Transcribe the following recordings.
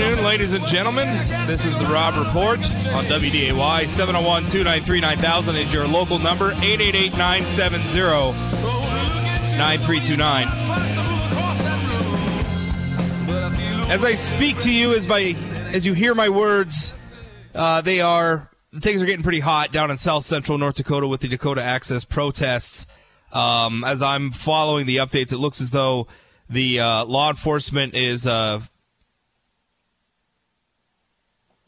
Afternoon, ladies and gentlemen. This is the Rob Report on WDAY. 701 293 9000 is your local number. 888 970 9329. As I speak to you, as, my, as you hear my words, uh, they are things are getting pretty hot down in south central North Dakota with the Dakota Access protests. Um, as I'm following the updates, it looks as though the uh, law enforcement is uh,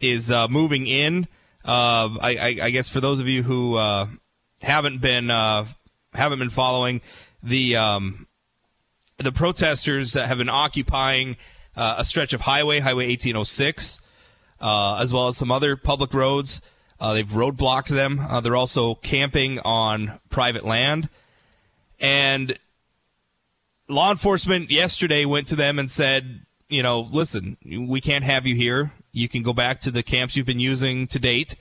is uh, moving in. Uh, I, I, I, guess for those of you who uh, haven't been uh, haven't been following the um, the protesters that have been occupying a stretch of highway, Highway 1806, as well as some other public roads. they've roadblocked them. they're also camping on private land. And law enforcement yesterday went to them and said, you know, listen, we can't have you here. You can go back to the camps you've been using to date.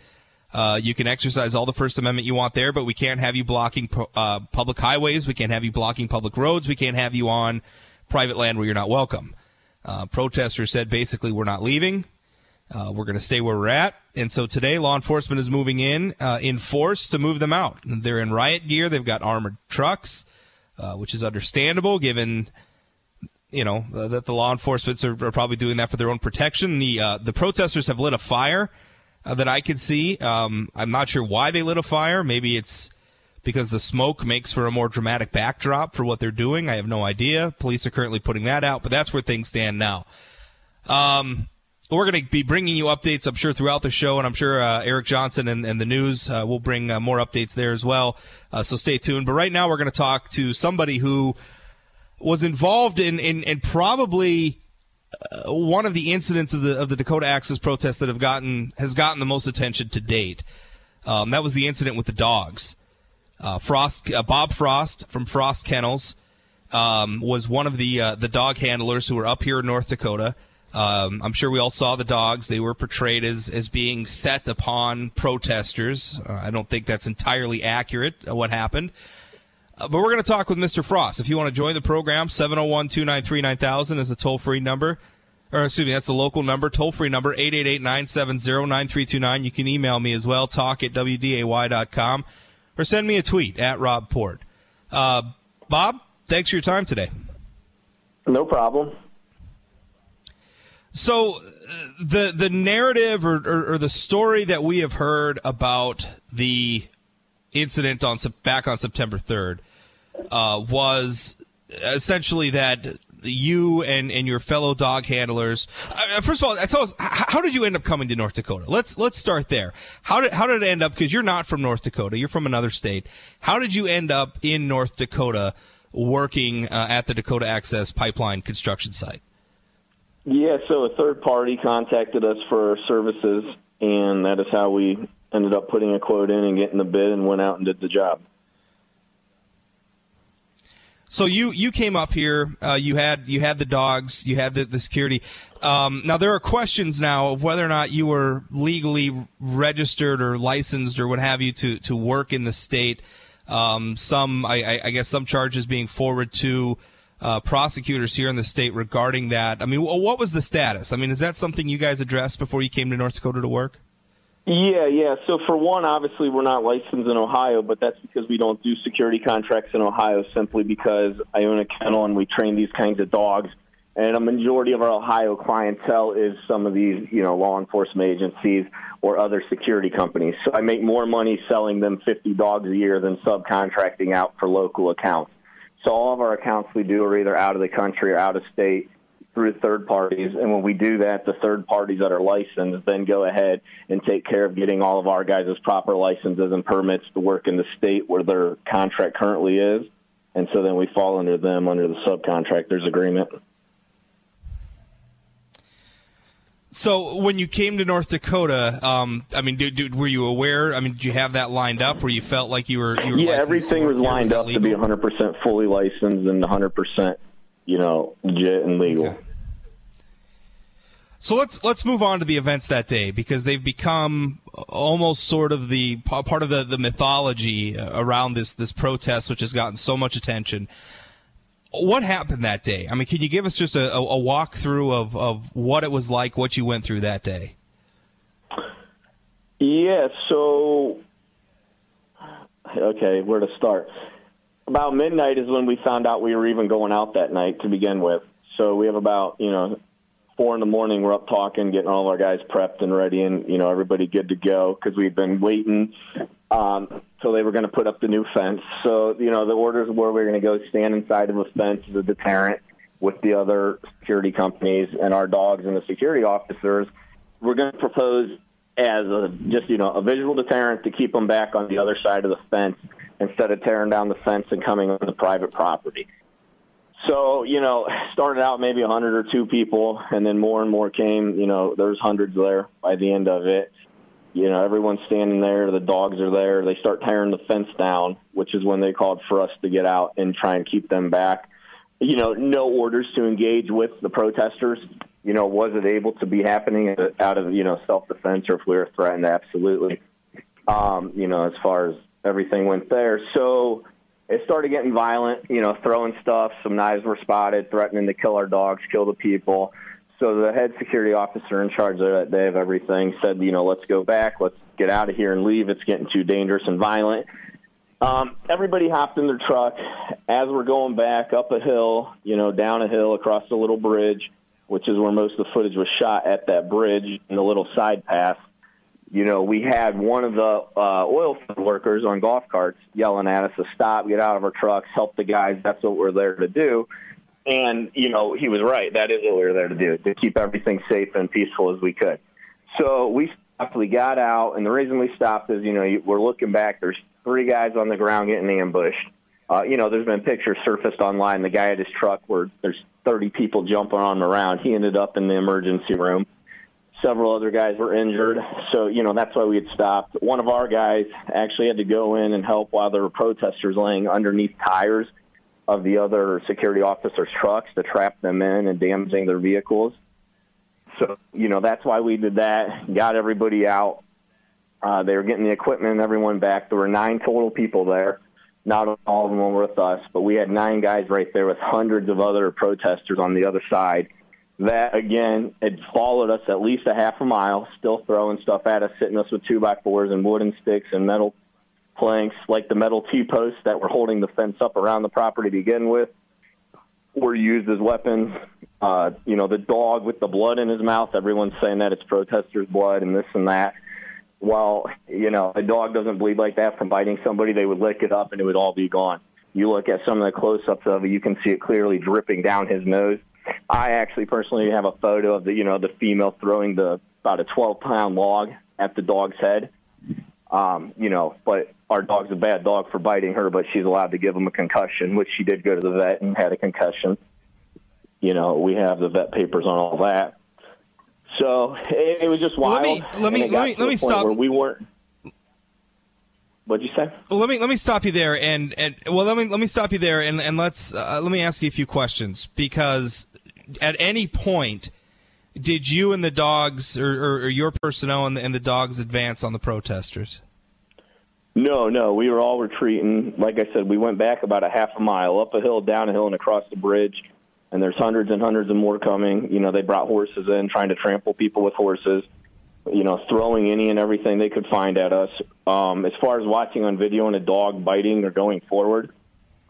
Uh, you can exercise all the First Amendment you want there, but we can't have you blocking uh, public highways. We can't have you blocking public roads. We can't have you on private land where you're not welcome. Uh, protesters said basically, we're not leaving. Uh, we're going to stay where we're at. And so today, law enforcement is moving in uh, in force to move them out. They're in riot gear. They've got armored trucks uh, which is understandable given you know uh, that the law enforcement are, are, probably doing that for their own protection. The uh, the protesters have lit a fire uh, that I could see. Um, I'm not sure why they lit a fire. Maybe it's because the smoke makes for a more dramatic backdrop for what they're doing. I have no idea. Police are currently putting that out, but that's where things stand now. Um, we're going to be bringing you updates, I'm sure, throughout the show, and I'm sure uh, Eric Johnson and, and the news uh, will bring uh, more updates there as well. Uh, so stay tuned. But right now, we're going to talk to somebody who was involved in, in, in probably uh, one of the incidents of the of the Dakota Access protests that have gotten has gotten the most attention to date. Um, that was the incident with the dogs. Uh, Frost, Bob Frost from Frost Kennels um, was one of the the dog handlers who were up here in North Dakota. Um, I'm sure we all saw the dogs. They were portrayed as, as being set upon protesters. Uh, I don't think that's entirely accurate, uh, what happened. Uh, but we're going to talk with Mr. Frost. If you want to join the program, 701 293 9000 is the toll free number. Or, excuse me, that's the local number, toll free number, 888 970 9329. You can email me as well, talk at WDAY.com, or send me a tweet at Rob Port. Uh, Bob, thanks for your time today. No problem. So uh, the the narrative or, or, or, the story that we have heard about the incident on back on September third uh, was essentially that you and, and your fellow dog handlers. Uh, first of all, tell us how did you end up coming to North Dakota? Let's let's start there. How did how did it end up? Because you're not from North Dakota, you're from another state. How did you end up in North Dakota working uh, at the Dakota Access Pipeline construction site? Yeah, so a third party contacted us for services, and that is how we ended up putting a quote in and getting the bid and went out and did the job. So you you came up here. Uh, you had you had the dogs. You had the, the security. Um, now there are questions now of whether or not you were legally registered or licensed or what have you to to work in the state. Um, some I, I, guess some charges being forwarded to uh, prosecutors here in the state regarding that. I mean, what was the status? I mean, is that something you guys addressed before you came to North Dakota to work? Yeah, yeah. So for one, obviously we're not licensed in Ohio, but that's because we don't do security contracts in Ohio simply because I own a kennel and we train these kinds of dogs. And a majority of our Ohio clientele is some of these, you know, law enforcement agencies or other security companies. So I make more money selling them 50 dogs a year than subcontracting out for local accounts. So all of our accounts we do are either out of the country or out of state through third parties. And when we do that, the third parties that are licensed then go ahead and take care of getting all of our guys' proper licenses and permits to work in the state where their contract currently is. And so then we fall under them under the subcontractors agreement. So when you came to North Dakota, um, I mean, did, did, were you aware? I mean, did you have that lined up where you felt like you were? You were yeah, everything was lined was up to be 100% fully licensed and 100%, you know, legit and legal. Okay. So let's let's move on to the events that day because they've become almost sort of the part of the, the mythology around this this protest, which has gotten so much attention what happened that day? I mean, can you give us just a, a, walkthrough of, of what it was like, what you went through that day? Yeah, so okay, where to start? About midnight is when we found out we were even going out that night to begin with. So we have about you know four in the morning. We're up talking, getting all our guys prepped and ready, and you know everybody good to go because we'd been waiting um, so they were going to put up the new fence. So you know the orders were we are going to go stand inside of a fence as a deterrent with the other security companies and our dogs and the security officers. We're going to propose as a just you know a visual deterrent to keep them back on the other side of the fence instead of tearing down the fence and coming on the private property. So, you know, started out maybe a 100 or two people, and then more and more came. You know, there's hundreds there by the end of it. You know, everyone's standing there. The dogs are there. They start tearing the fence down, which is when they called for us to get out and try and keep them back. You know, no orders to engage with the protesters. You know, was it able to be happening out of, you know, self defense or if we were threatened? Absolutely. Um, you know, as far as everything went there. So, it started getting violent, you know, throwing stuff. Some knives were spotted, threatening to kill our dogs, kill the people. So the head security officer in charge of that day of everything said, you know, let's go back, let's get out of here and leave. It's getting too dangerous and violent. Um, everybody hopped in their truck as we're going back up a hill, you know, down a hill across a little bridge, which is where most of the footage was shot at that bridge in the little side path you know, we had one of the uh, oil workers on golf carts yelling at us to stop, get out of our trucks, help the guys. That's what we're there to do. And, you know, he was right. That is what we were there to do, to keep everything safe and peaceful as we could. So we stopped, we got out, and the reason we stopped is, you know, we're looking back. There's three guys on the ground getting ambushed. Uh, you know, there's been pictures surfaced online. The guy at his truck where there's 30 people jumping on him around. He ended up in the emergency room. Several other guys were injured, so you know that's why we had stopped. One of our guys actually had to go in and help while there were protesters laying underneath tires of the other security officers' trucks to trap them in and damaging their vehicles. So you know that's why we did that. Got everybody out. Uh, they were getting the equipment and everyone back. There were nine total people there. Not all of them were with us, but we had nine guys right there with hundreds of other protesters on the other side that again had followed us at least a half a mile, still throwing stuff at us, hitting us with two by fours and wooden sticks and metal planks, like the metal T posts that were holding the fence up around the property to begin with, were used as weapons. Uh, you know, the dog with the blood in his mouth, everyone's saying that it's protesters' blood and this and that. Well, you know, a dog doesn't bleed like that from biting somebody. They would lick it up and it would all be gone. You look at some of the close ups of it, you can see it clearly dripping down his nose I actually personally have a photo of the you know the female throwing the about a 12 pound log at the dog's head. Um, you know, but our dog's a bad dog for biting her, but she's allowed to give him a concussion, which she did go to the vet and had a concussion. You know, we have the vet papers on all that. So it, it was just wild. Let me let me let me, let me stop. we weren't. What'd you say? Well, let me let me stop you there, and and well, let me let me stop you there, and and let's uh, let me ask you a few questions because at any point did you and the dogs or, or, or your personnel and the, and the dogs advance on the protesters? No, no, we were all retreating. Like I said, we went back about a half a mile up a hill, down a hill, and across the bridge. And there's hundreds and hundreds of more coming. You know, they brought horses in, trying to trample people with horses. You know, throwing any and everything they could find at us. Um, as far as watching on video and a dog biting or going forward,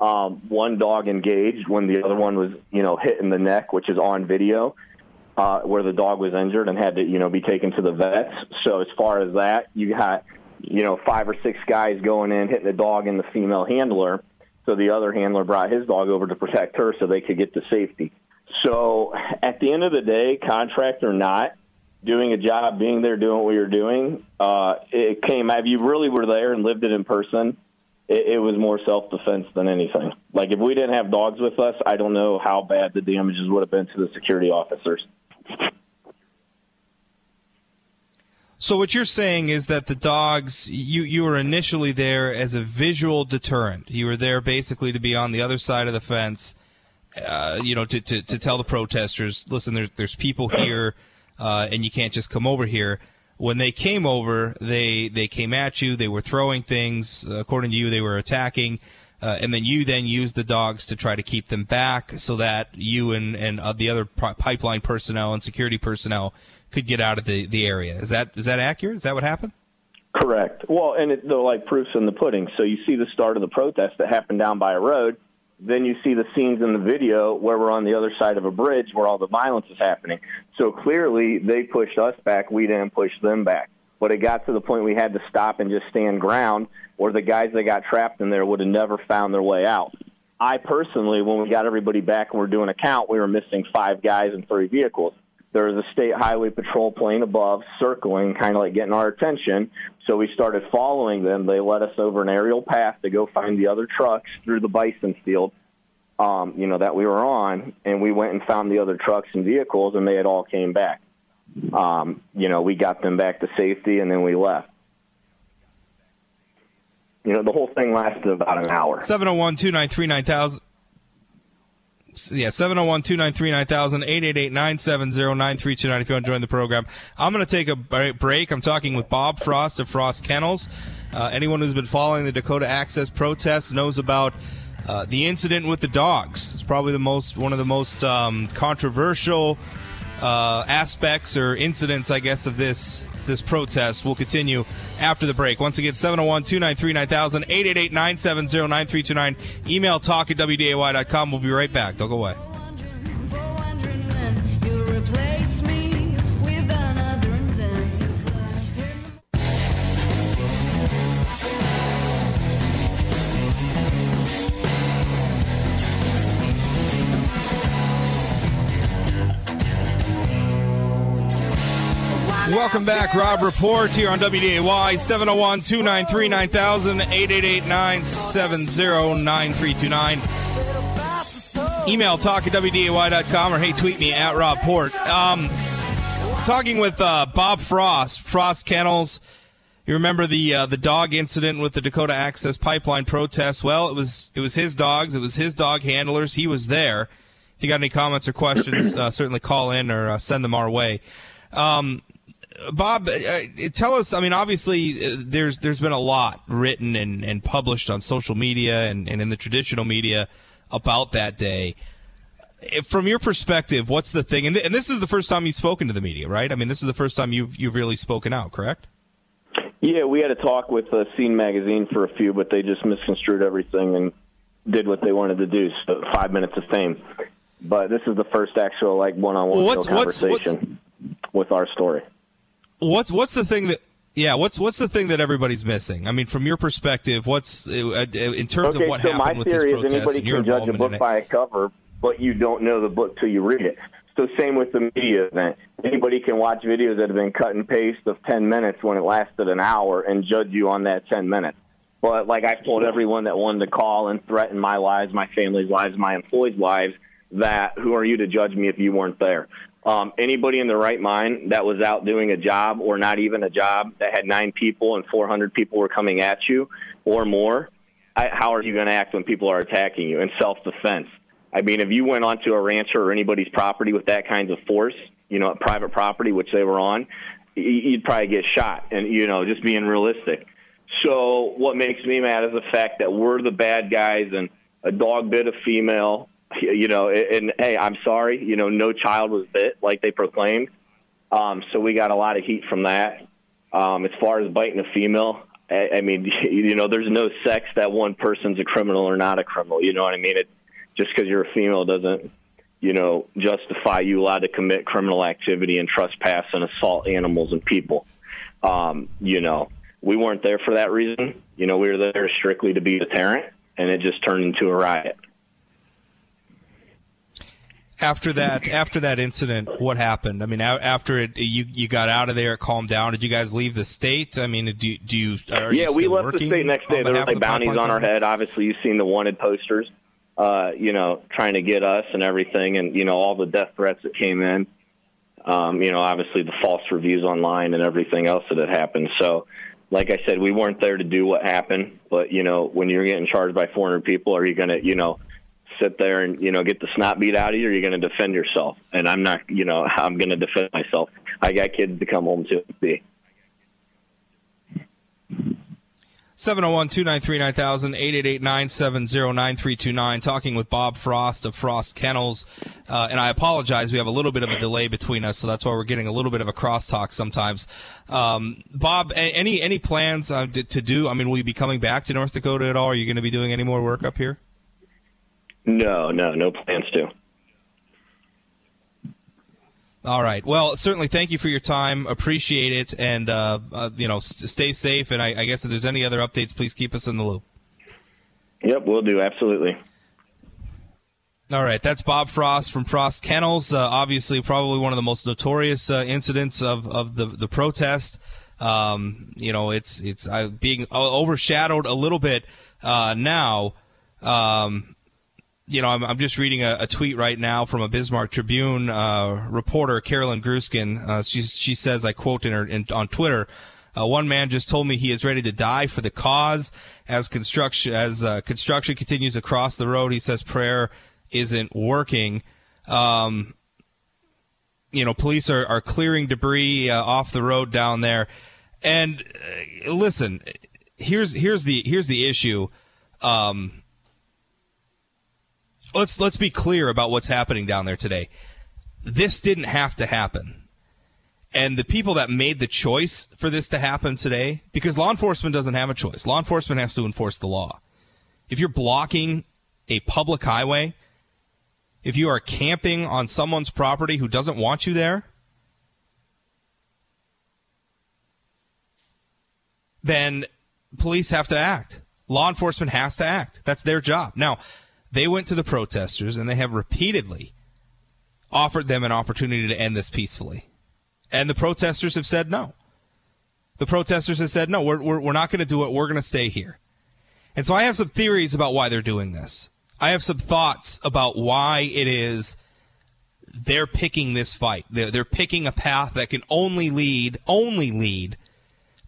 um, one dog engaged when the other one was, you know, hit in the neck, which is on video, uh, where the dog was injured and had to, you know, be taken to the vets. So as far as that, you got, you know, five or six guys going in, hitting the dog and the female handler. So the other handler brought his dog over to protect her so they could get to safety. So at the end of the day, contract or not, doing a job, being there, doing what were doing, uh, it came. If you really were there and lived it in person, it, it was more self defense than anything. Like if we didn't have dogs with us, I don't know how bad the damages would have been to the security officers. So what you're saying is that the dogs, you you were initially there as a visual deterrent. You were there basically to be on the other side of the fence, uh, you know, to, to, to tell the protesters, listen, there's there's people here, uh, and you can't just come over here when they came over, they they came at you. They were throwing things. According to you, they were attacking. uh, and then you then used the dogs to try to keep them back so that you and and uh, the other pipeline personnel and security personnel could get out of the, the area. Is that is that accurate? Is that what happened? Correct. Well, and it, they're like proofs in the pudding. So you see the start of the protest that happened down by a road. Then you see the scenes in the video where we're on the other side of a bridge where all the violence is happening. So clearly they pushed us back. We didn't push them back. But it got to the point we had to stop and just stand ground, or the guys that got trapped in there would have never found their way out. I personally, when we got everybody back and we're doing a count, we were missing five guys and three vehicles there was a state highway patrol plane above circling, kind of like getting our attention. So we started following them. They led us over an aerial path to go find the other trucks through the bison field, um, you know, that we were on. And we went and found the other trucks and vehicles, and they had all came back. Um, you know, we got them back to safety, and then we left. You know, the whole thing lasted about an hour. 701 293 9000 yeah, 701 293 9000, 888 970 9329 if you want to join the program. I'm going to take a break. I'm talking with Bob Frost of Frost Kennels. Uh, anyone who's been following the Dakota Access protests knows about uh, the incident with the dogs. It's probably the most one of the most um, controversial uh, aspects or incidents, I guess, of this this protest will continue after the break. Once again, 701 293 9000, 888 970 9329. Email talk at WDAY.com. We'll be right back. Don't go away. Welcome back. Rob Report here on WDAY 701 293 9000 888 970 9329. Email talk at WDAY.com or hey, tweet me at Rob Port. Um, talking with uh, Bob Frost, Frost Kennels. You remember the uh, the dog incident with the Dakota Access Pipeline protest? Well, it was it was his dogs, it was his dog handlers. He was there. If you got any comments or questions, uh, certainly call in or uh, send them our way. Um, Bob, uh, tell us. I mean, obviously, uh, there's there's been a lot written and, and published on social media and, and in the traditional media about that day. From your perspective, what's the thing? And, th- and this is the first time you've spoken to the media, right? I mean, this is the first time you've you've really spoken out, correct? Yeah, we had a talk with uh, Scene Magazine for a few, but they just misconstrued everything and did what they wanted to do. So five minutes of fame. But this is the first actual like one-on-one well, what's, conversation what's, what's, with our story. What's what's the thing that yeah, what's what's the thing that everybody's missing? I mean, from your perspective, what's uh, uh, in terms okay, of what so happened with this protest? my theory is anybody can judge a book by a cover, but you don't know the book till you read it. So same with the media event. Anybody can watch videos that have been cut and paste of 10 minutes when it lasted an hour and judge you on that 10 minutes. But like I've told everyone that wanted to call and threaten my lives, my family's lives, my employees' lives, that who are you to judge me if you weren't there? Um, anybody in the right mind that was out doing a job or not even a job that had nine people and 400 people were coming at you or more, I, how are you going to act when people are attacking you in self defense? I mean, if you went onto a rancher or anybody's property with that kind of force, you know, a private property, which they were on, you'd probably get shot. And, you know, just being realistic. So what makes me mad is the fact that we're the bad guys and a dog bit a female you know, and, hey, I'm sorry, you know, no child was bit like they proclaimed. Um, so we got a lot of heat from that. Um, as far as biting a female, I, I mean, you know, there's no sex that one person's a criminal or not a criminal. You know what I mean? It just because you're a female doesn't, you know, justify you allowed to commit criminal activity and trespass and assault animals and people. Um, you know, we weren't there for that reason. You know, we were there strictly to be a deterrent, and it just turned into a riot after that after that incident what happened? I mean after it you you got out of there it calmed down. Did you guys leave the state? I mean do, do you yeah you we left the state next day. there were like bounties on our head. Obviously you've seen the wanted posters uh you know trying to get us and everything and you know all the death threats that came in. Um you know obviously the false reviews online and everything else that had happened. So like I said, we weren't there to do what happened, but you know, when you're getting charged by 400 people, are you going to, you know, sit there and you know get the snot beat out of you, or you're going to defend yourself. And I'm not, you know, I'm going to defend myself. I got kids to come home to. Be. 701 293 9000 888 970 9329. Talking with Bob Frost of Frost Kennels. Uh, and I apologize, we have a little bit of a delay between us, so that's why we're getting a little bit of a crosstalk sometimes. Um, Bob, any any plans uh, to, to do? I mean, will you be coming back to North Dakota at all? Are you going to be doing any more work up here? No, no, no plans to. All right. Well, certainly thank you for your time. Appreciate it. And, uh, uh, you know, st- stay safe. And I, I, guess if there's any other updates, please keep us in the loop. Yep, we'll do. Absolutely. All right. That's Bob Frost from Frost Kennels. Uh, obviously, probably one of the most notorious uh, incidents of, of the, the protest. Um, you know, it's, it's uh, being overshadowed a little bit uh, now. Um, you know, I'm, I'm just reading a, a, tweet right now from a Bismarck Tribune uh, reporter, Carolyn Grueskin. Uh, she, she says, I quote in her in, on Twitter, uh, one man just told me he is ready to die for the cause as construction as uh, construction continues across the road. He says prayer isn't working. Um, you know, police are, are clearing debris uh, off the road down there. And uh, listen, here's here's the here's the issue. Um, let's let's be clear about what's happening down there today. This didn't have to happen. And the people that made the choice for this to happen today, because law enforcement doesn't have a choice. Law enforcement has to enforce the law. If you're blocking a public highway, if you are camping on someone's property who doesn't want you there, then police have to act. Law enforcement has to act. That's their job. Now, they went to the protesters and they have repeatedly offered them an opportunity to end this peacefully. And the protesters have said no. The protesters have said, no, we're, we're, we're not going to do it. We're going to stay here. And so I have some theories about why they're doing this. I have some thoughts about why it is they're picking this fight. They're, they're picking a path that can only lead, only lead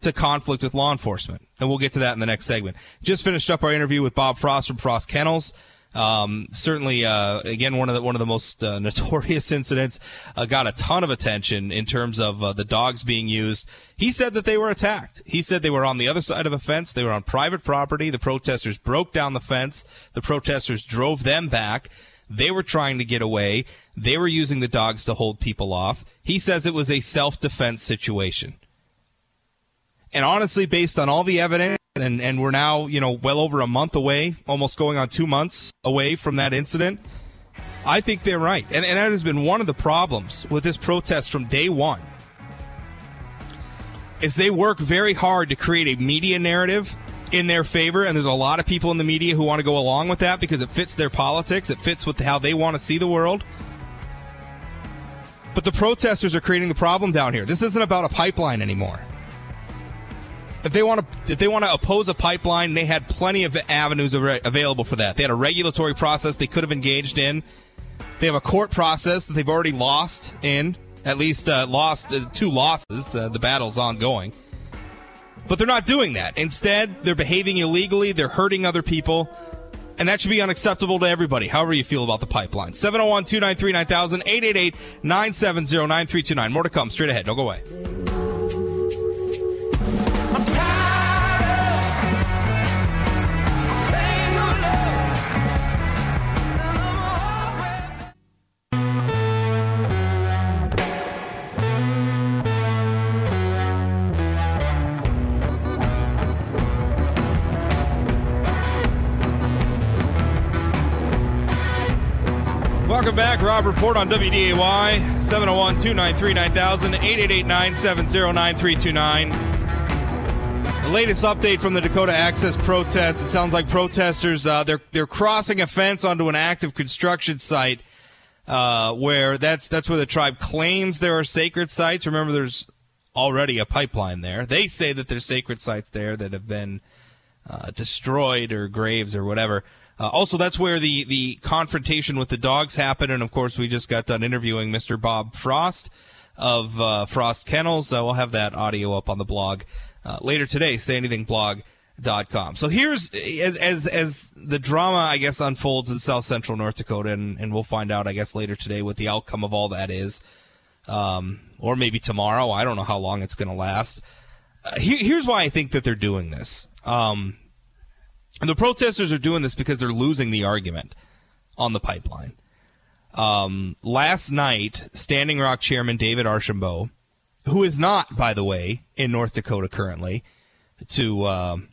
to conflict with law enforcement. And we'll get to that in the next segment. Just finished up our interview with Bob Frost from Frost Kennels. Um, certainly, uh, again, one of the one of the most uh, notorious incidents uh, got a ton of attention in terms of uh, the dogs being used. He said that they were attacked. He said they were on the other side of a fence. They were on private property. The protesters broke down the fence. The protesters drove them back. They were trying to get away. They were using the dogs to hold people off. He says it was a self-defense situation. And honestly, based on all the evidence and and we're now you know well over a month away, almost going on two months away from that incident. I think they're right, and and that has been one of the problems with this protest from day one. Is they work very hard to create a media narrative in their favor, and there's a lot of people in the media who want to go along with that because it fits their politics, it fits with how they want to see the world. But the protesters are creating the problem down here. This isn't about a pipeline anymore if they want to if they want to oppose a pipeline, they had plenty of avenues available for that. They had a regulatory process they could have engaged in. They have a court process that they've already lost in, at least uh, lost uh, two losses. Uh, the battle's ongoing. But they're not doing that. Instead, they're behaving illegally, they're hurting other people, and that should be unacceptable to everybody, however you feel about the pipeline. 701 293 9000 888 970 9329. More to come straight ahead. Don't go away. Welcome back. Rob Report on WDAY 701 293 9000 888 970 9329. The latest update from the Dakota Access protests. It sounds like protesters uh, they're they're crossing a fence onto an active construction site uh, where that's that's where the tribe claims there are sacred sites. Remember, there's already a pipeline there. They say that there's sacred sites there that have been uh, destroyed or graves or whatever. Uh, also, that's where the, the confrontation with the dogs happened. And of course, we just got done interviewing Mr. Bob Frost of uh, Frost Kennels. Uh, we'll have that audio up on the blog uh, later today, sayanythingblog.com. So here's, as, as, as the drama, I guess, unfolds in south central North Dakota, and, and we'll find out, I guess, later today what the outcome of all that is. Um, or maybe tomorrow. I don't know how long it's going to last. Uh, here, here's why I think that they're doing this. Um, the protesters are doing this because they're losing the argument on the pipeline. Um, last night, Standing Rock Chairman David Archambault, who is not, by the way, in North Dakota currently, to um,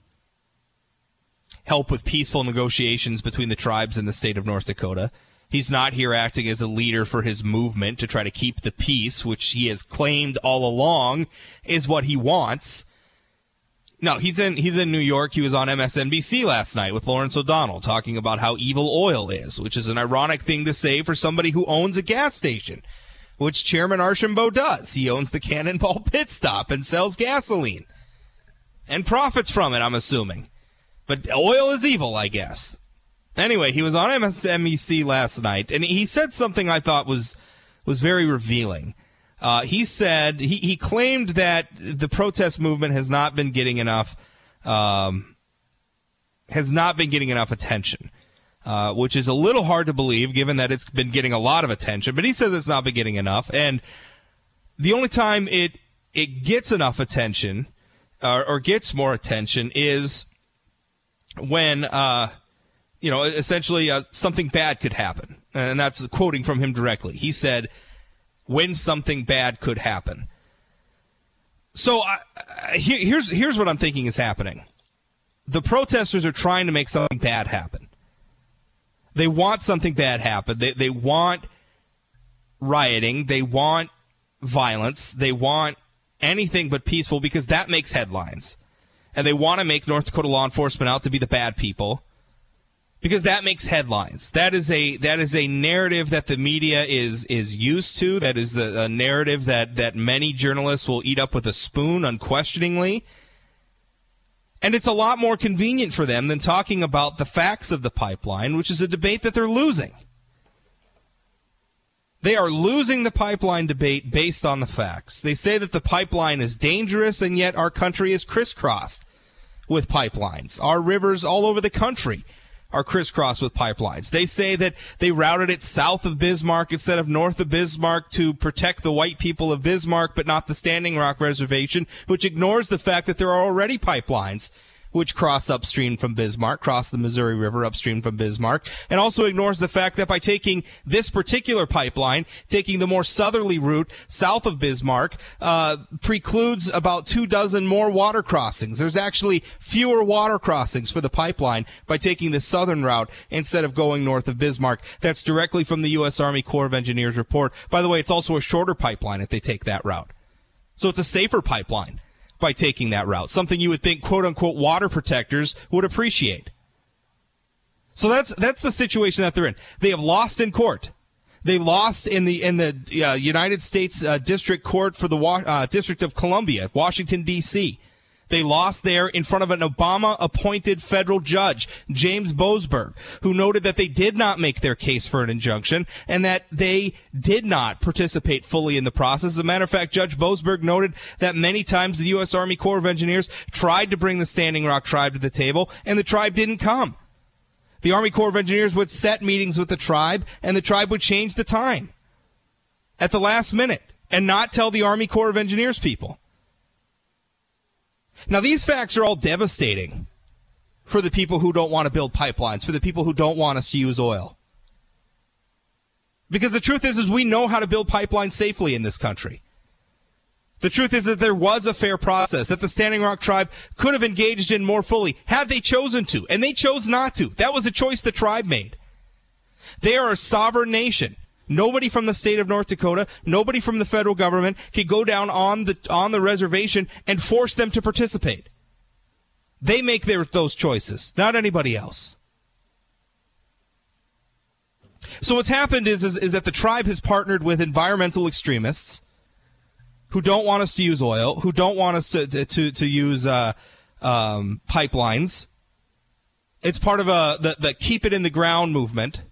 help with peaceful negotiations between the tribes and the state of North Dakota. He's not here acting as a leader for his movement to try to keep the peace, which he has claimed all along is what he wants. No, he's in he's in New York. He was on MSNBC last night with Lawrence O'Donnell talking about how evil oil is, which is an ironic thing to say for somebody who owns a gas station, which Chairman Archambault does. He owns the Cannonball Pit Stop and sells gasoline and profits from it, I'm assuming. But oil is evil, I guess. Anyway, he was on MSNBC last night and he said something I thought was was very revealing. Uh, he said he, he claimed that the protest movement has not been getting enough um, has not been getting enough attention, uh, which is a little hard to believe given that it's been getting a lot of attention. But he says it's not been getting enough, and the only time it it gets enough attention or gets more attention is when uh, you know essentially uh, something bad could happen, and that's quoting from him directly. He said when something bad could happen. So here's here's what I'm thinking is happening. The protesters are trying to make something bad happen. They want something bad happen. They they want rioting. They want violence. They want anything but peaceful because that makes headlines. And they want to make North Dakota law enforcement out to be the bad people because that makes headlines. That is a that is a narrative that the media is is used to. That is a, a, narrative that that many journalists will eat up with a spoon, unquestioningly. And it's a lot more convenient for them than talking about the facts of the pipeline, which is a debate that they're losing. They are losing the pipeline debate based on the facts. They say that the pipeline is dangerous, and yet our country is crisscrossed with pipelines. Our rivers all over the country are crisscrossed with pipelines. They say that they routed it south of Bismarck instead of north of Bismarck to protect the white people of Bismarck, but not the Standing Rock Reservation, which ignores the fact that there are already pipelines which cross upstream from Bismarck, cross the Missouri River upstream from Bismarck, and also ignores the fact that by taking this particular pipeline, taking the more southerly route south of Bismarck, uh, precludes about two dozen more water crossings. There's actually fewer water crossings for the pipeline by taking the southern route instead of going north of Bismarck. That's directly from the U.S. Army Corps of Engineers report. By the way, it's also a shorter pipeline if they take that route. So it's a safer pipeline by taking that route. Something you would think quote unquote water protectors would appreciate. So that's that's the situation that they're in. They have lost in court. They lost in the in the uh, United States uh, District Court for the uh, District of Columbia, Washington D.C. They lost there in front of an Obama appointed federal judge, James Boasberg, who noted that they did not make their case for an injunction and that they did not participate fully in the process. As a matter of fact, Judge Boasberg noted that many times the U.S. Army Corps of Engineers tried to bring the Standing Rock tribe to the table and the tribe didn't come. The Army Corps of Engineers would set meetings with the tribe and the tribe would change the time at the last minute and not tell the Army Corps of Engineers people. Now, these facts are all devastating for the people who don't want to build pipelines, for the people who don't want us to use oil. Because the truth is, is we know how to build pipelines safely in this country. The truth is that there was a fair process that the Standing Rock tribe could have engaged in more fully had they chosen to, and they chose not to. That was a choice the tribe made. They are a sovereign nation. Nobody from the state of North Dakota, nobody from the federal government can go down on the on the reservation and force them to participate. They make their those choices, not anybody else. So what's happened is, is, is that the tribe has partnered with environmental extremists who don't want us to use oil, who don't want us to to to, use uh, um, pipelines. It's part of a the, the keep it in the ground movement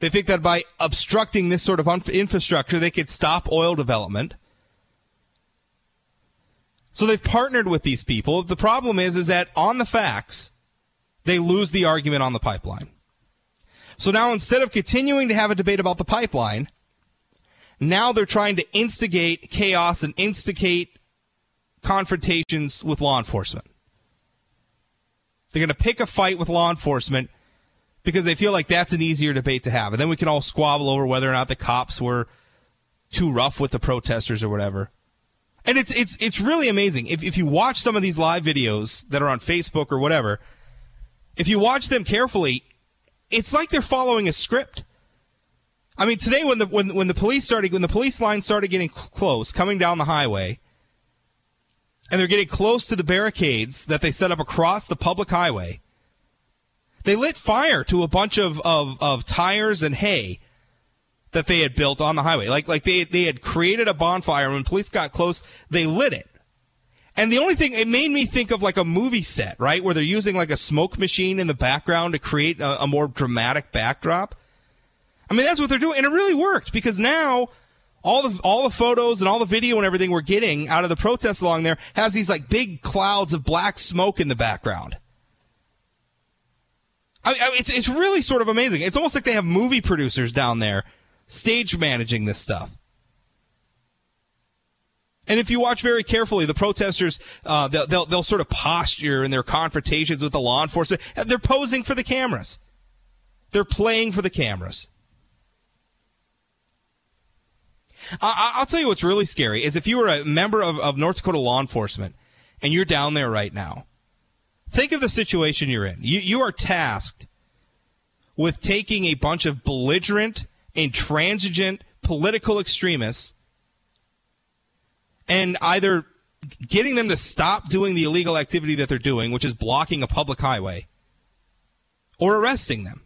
they think that by obstructing this sort of infrastructure, they could stop oil development. So they've partnered with these people. The problem is, is that on the facts, they lose the argument on the pipeline. So now instead of continuing to have a debate about the pipeline, now they're trying to instigate chaos and instigate confrontations with law enforcement. They're going to pick a fight with law enforcement because they feel like that's an easier debate to have. And then we can all squabble over whether or not the cops were too rough with the protesters or whatever. And it's it's it's really amazing. If if you watch some of these live videos that are on Facebook or whatever, if you watch them carefully, it's like they're following a script. I mean, today when the when when the police started when the police line started getting close, coming down the highway, and they're getting close to the barricades that they set up across the public highway, they lit fire to a bunch of of, of tires and hay that they had built on the highway. Like like they they had created a bonfire. When police got close, they lit it. And the only thing it made me think of like a movie set, right, where they're using like a smoke machine in the background to create a, a more dramatic backdrop. I mean, that's what they're doing, and it really worked because now all the all the photos and all the video and everything we're getting out of the protests along there has these like big clouds of black smoke in the background. I, I, it's it's really sort of amazing. It's almost like they have movie producers down there stage managing this stuff. And if you watch very carefully, the protesters, uh, they'll, they'll, they'll sort of posture in their confrontations with the law enforcement. They're posing for the cameras. They're playing for the cameras. I, will tell you what's really scary is if you were a member of, of North Dakota law enforcement and you're down there right now, think of the situation you're in. You, you are tasked with taking a bunch of belligerent, intransigent political extremists and either getting them to stop doing the illegal activity that they're doing, which is blocking a public highway, or arresting them.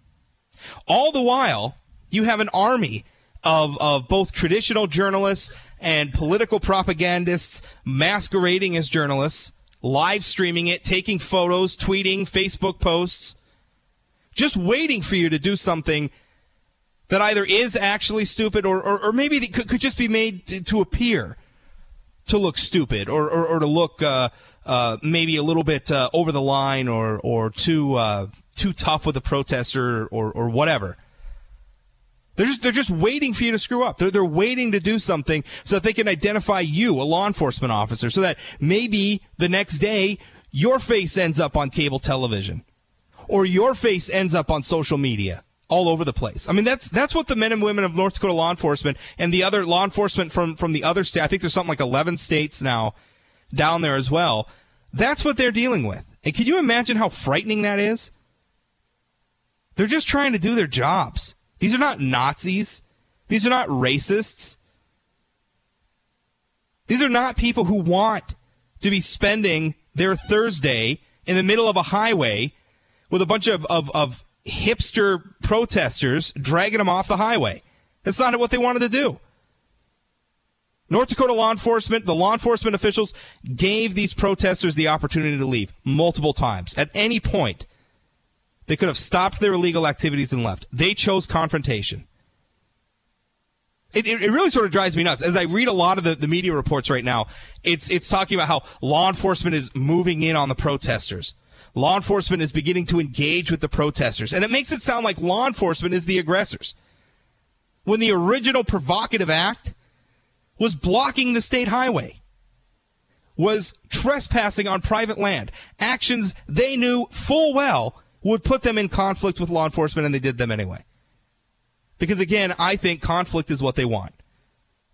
All the while, you have an army of, of both traditional journalists and political propagandists masquerading as journalists, live streaming it, taking photos, tweeting, Facebook posts, just waiting for you to do something that either is actually stupid or, or, or maybe could, could just be made to, to appear to look stupid or, or, or to look uh, uh, maybe a little bit uh, over the line or, or too, uh, too tough with a protester or, or whatever. They're just, they're just waiting for you to screw up. They're, they're waiting to do something so that they can identify you, a law enforcement officer, so that maybe the next day your face ends up on cable television or your face ends up on social media all over the place. I mean, that's that's what the men and women of North Dakota law enforcement and the other law enforcement from from the other state. I think there's something like 11 states now down there as well. That's what they're dealing with. And can you imagine how frightening that is? They're just trying to do their jobs. These are not Nazis. These are not racists. These are not people who want to be spending their Thursday in the middle of a highway with a bunch of, of, of hipster protesters dragging them off the highway. That's not what they wanted to do. North Dakota law enforcement, the law enforcement officials gave these protesters the opportunity to leave multiple times. At any point, they could have stopped their illegal activities and left. They chose confrontation. It, it, really sort of drives me nuts. As I read a lot of the, the media reports right now, it's, it's talking about how law enforcement is moving in on the protesters. Law enforcement is beginning to engage with the protesters. And it makes it sound like law enforcement is the aggressors. When the original provocative act was blocking the state highway, was trespassing on private land, actions they knew full well would put them in conflict with law enforcement, and they did them anyway. Because again, I think conflict is what they want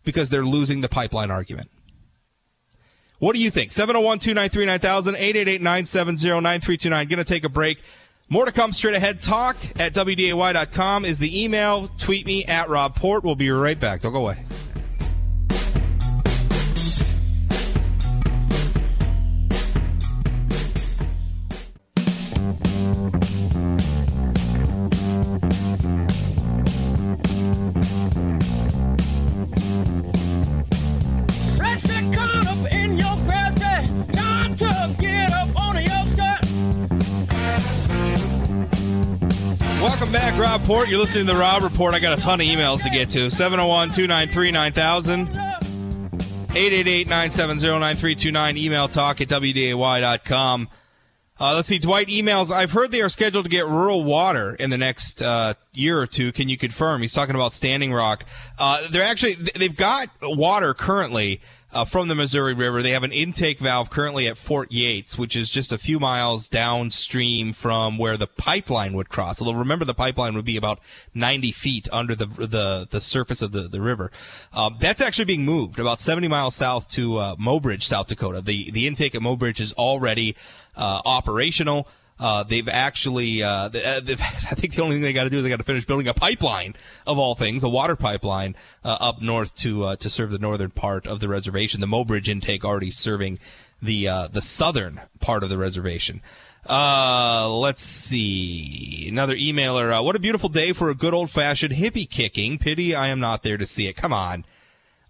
because they're losing the pipeline argument. What do you think? 701 293 9000, 888 970 9329. Going to take a break. More to come straight ahead. Talk at WDAY.com is the email. Tweet me at Rob Port. We'll be right back. Don't go away. Rob Port. You're listening to the Rob Report. I got a ton of emails to get to. 701 293 9000. 888 970 9329. Email talk at WDAY.com. Uh, let's see. Dwight emails. I've heard they are scheduled to get rural water in the next uh, year or two. Can you confirm? He's talking about Standing Rock. Uh, they're actually they've got water currently. Uh, from the Missouri River. They have an intake valve currently at Fort Yates, which is just a few miles downstream from where the pipeline would cross. Although remember, the pipeline would be about 90 feet under the the, the surface of the, the river. Um, that's actually being moved about 70 miles south to uh, Mobridge, South Dakota. The the intake at Mobridge is already uh, operational. Uh, they've actually, uh, uh they've, I think the only thing they got to do is they got to finish building a pipeline of all things, a water pipeline uh, up north to uh, to serve the northern part of the reservation. The Mobridge intake already serving the uh, the southern part of the reservation. let's see. Another emailer. what a beautiful day for a good old fashioned hippie kicking. Pity I am not there to see it. Come on.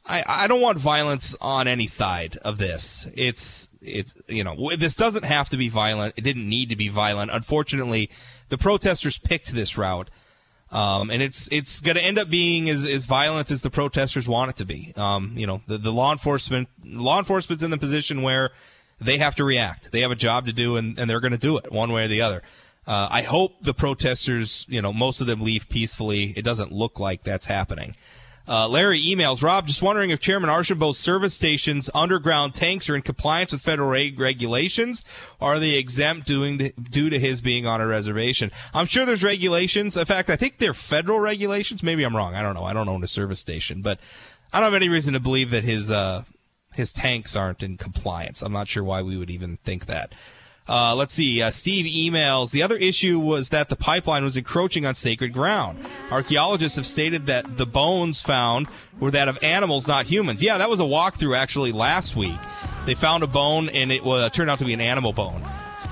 I, I don't want violence on any side of this. It's it's you know this doesn't have to be violent. It didn't need to be violent. Unfortunately, the protesters picked this route, um, and it's it's going to end up being as, as violent as the protesters want it to be. Um, you know, the, the law enforcement law enforcement's in the position where they have to react. They have a job to do, and, and they're going to do it one way or the other. Uh, I hope the protesters, you know, most of them leave peacefully. It doesn't look like that's happening. Uh, Larry emails Rob, just wondering if Chairman Archambault's service stations underground tanks are in compliance with federal reg- regulations. Are they exempt to, due to his being on a reservation? I'm sure there's regulations. In fact, I think they're federal regulations. Maybe I'm wrong. I don't know. I don't own a service station, but I don't have any reason to believe that his uh, his tanks aren't in compliance. I'm not sure why we would even think that. Uh, let's see. Uh, Steve emails. The other issue was that the pipeline was encroaching on sacred ground. Archaeologists have stated that the bones found were that of animals, not humans. Yeah, that was a walkthrough actually last week. They found a bone and it uh, turned out to be an animal bone.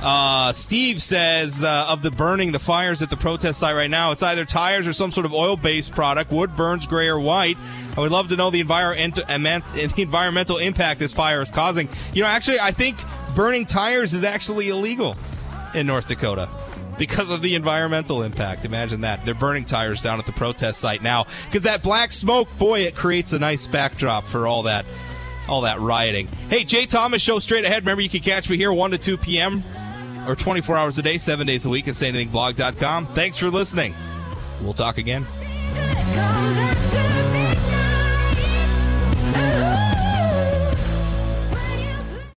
Uh, Steve says uh, of the burning, the fires at the protest site right now, it's either tires or some sort of oil-based product. Wood burns gray or white. I would love to know the, envir- the environmental impact this fire is causing. You know, actually, I think burning tires is actually illegal in North Dakota because of the environmental impact. Imagine that. They're burning tires down at the protest site now because that black smoke, boy, it creates a nice backdrop for all that all that rioting. Hey, Jay Thomas show straight ahead. Remember you can catch me here 1 to 2 p.m. or 24 hours a day, 7 days a week at sayanythingblog.com. Thanks for listening. We'll talk again.